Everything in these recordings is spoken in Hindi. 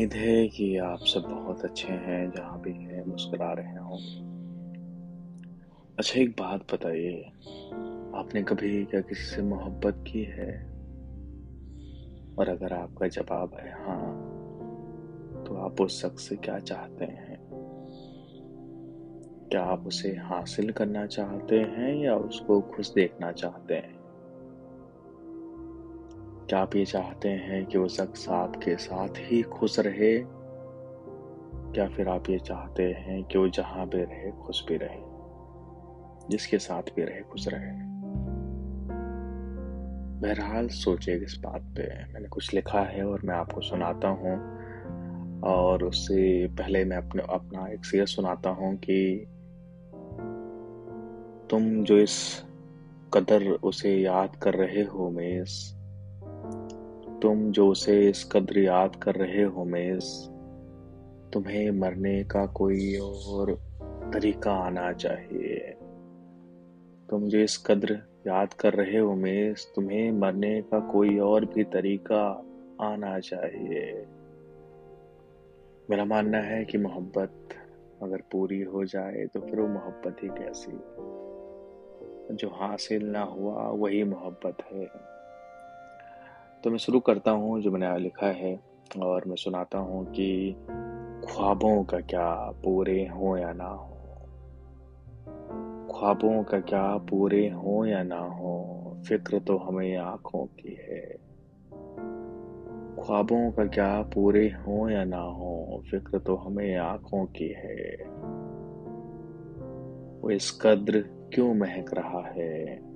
उम्मीद है कि आप सब बहुत अच्छे हैं, जहाँ भी हैं, मुस्कुरा रहे हों। अच्छा एक बात बताइए। आपने कभी क्या किसी से मोहब्बत की है? और अगर आपका जवाब है हाँ तो आप उस शख्स से क्या चाहते हैं? क्या आप उसे हासिल करना चाहते हैं या उसको खुश देखना चाहते हैं? क्या आप ये चाहते हैं कि वो शख्स आपके साथ ही खुश रहे? क्या फिर आप ये चाहते हैं कि वो जहाँ भी रहे, खुश भी रहे? जिसके साथ भी रहे, खुश रहे। बहरहाल, सोचिए इस बात पे। मैंने कुछ लिखा है और मैं आपको सुनाता हूँ। और उससे पहले मैं अपने, अपना एक शेर सुनाता हूँ कि तुम जो इस कदर उसे याद कर रहे हो, मेस तुम जो उसे इस कदर याद कर रहे हो मेज तुम्हें मरने का कोई और तरीका आना चाहिए। तुम जो इस कद्र याद कर रहे हो मेज तुम्हें मरने का कोई और भी तरीका आना चाहिए। मेरा मानना है कि मोहब्बत अगर पूरी हो जाए तो फिर वो मोहब्बत ही कैसी? जो हासिल ना हुआ, वही मोहब्बत है। तो मैं शुरू करता हूँ जो मैंने लिखा है और मैं सुनाता हूँ कि ख्वाबों का क्या पूरे हो या ना हो? ख्वाबों का क्या पूरे हो या ना हो? फ़िक्र तो हमें आँखों की है। ख्वाबों का क्या पूरे हो या ना हो? फ़िक्र तो हमें आँखों की है। वो इस कद्र क्यों महक रहा है?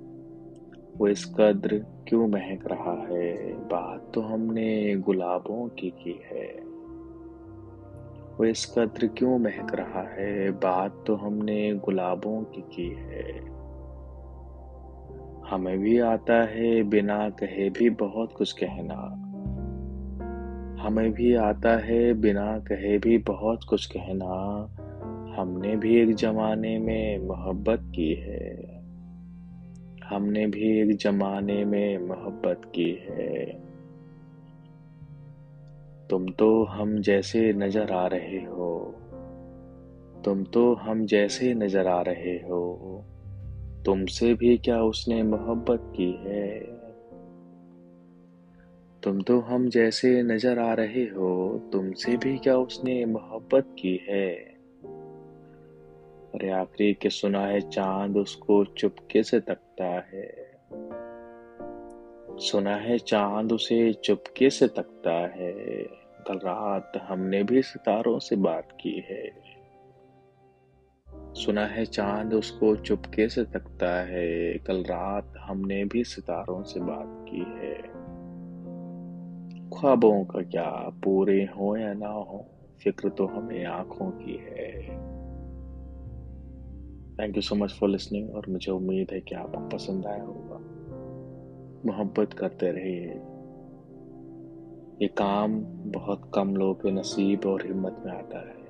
वो इस कद्र क्यों महक रहा है? बात तो हमने गुलाबों की की है। वो इस कद्र क्यों महक रहा है? बात तो हमने गुलाबों की की है। हमें भी आता है, बिना कहे भी बहुत कुछ कहना। हमें भी आता है, बिना कहे भी बहुत कुछ कहना। हमने भी एक जमाने में मोहब्बत की है। हमने भी एक जमाने में मोहब्बत की है। तुम तो हम जैसे नज़र आ रहे हो। तुम तो हम जैसे नज़र आ रहे हो। तुमसे भी क्या उसने मोहब्बत की है? तुम तो हम जैसे नज़र आ रहे हो। तुमसे भी क्या उसने मोहब्बत की है? अरे आखिरी के सुना है चाँद उसको चुपके से तकता है। सुना है चाँद उसे चुपके से तकता है। कल रात हमने भी सितारों से बात की है। सुना है चाँद उसको चुपके से तकता है। कल रात हमने भी सितारों से बात की है। ख्वाबों का क्या? पूरे हो या ना हो, फ़िक्र तो हमें आँखों की है। Thank you so much for listening और मुझे उम्मीद है कि आपको पसंद आया होगा। मोहब्बत करते रहिए। ये काम बहुत कम लोगों के नसीब और हिम्मत में आता है।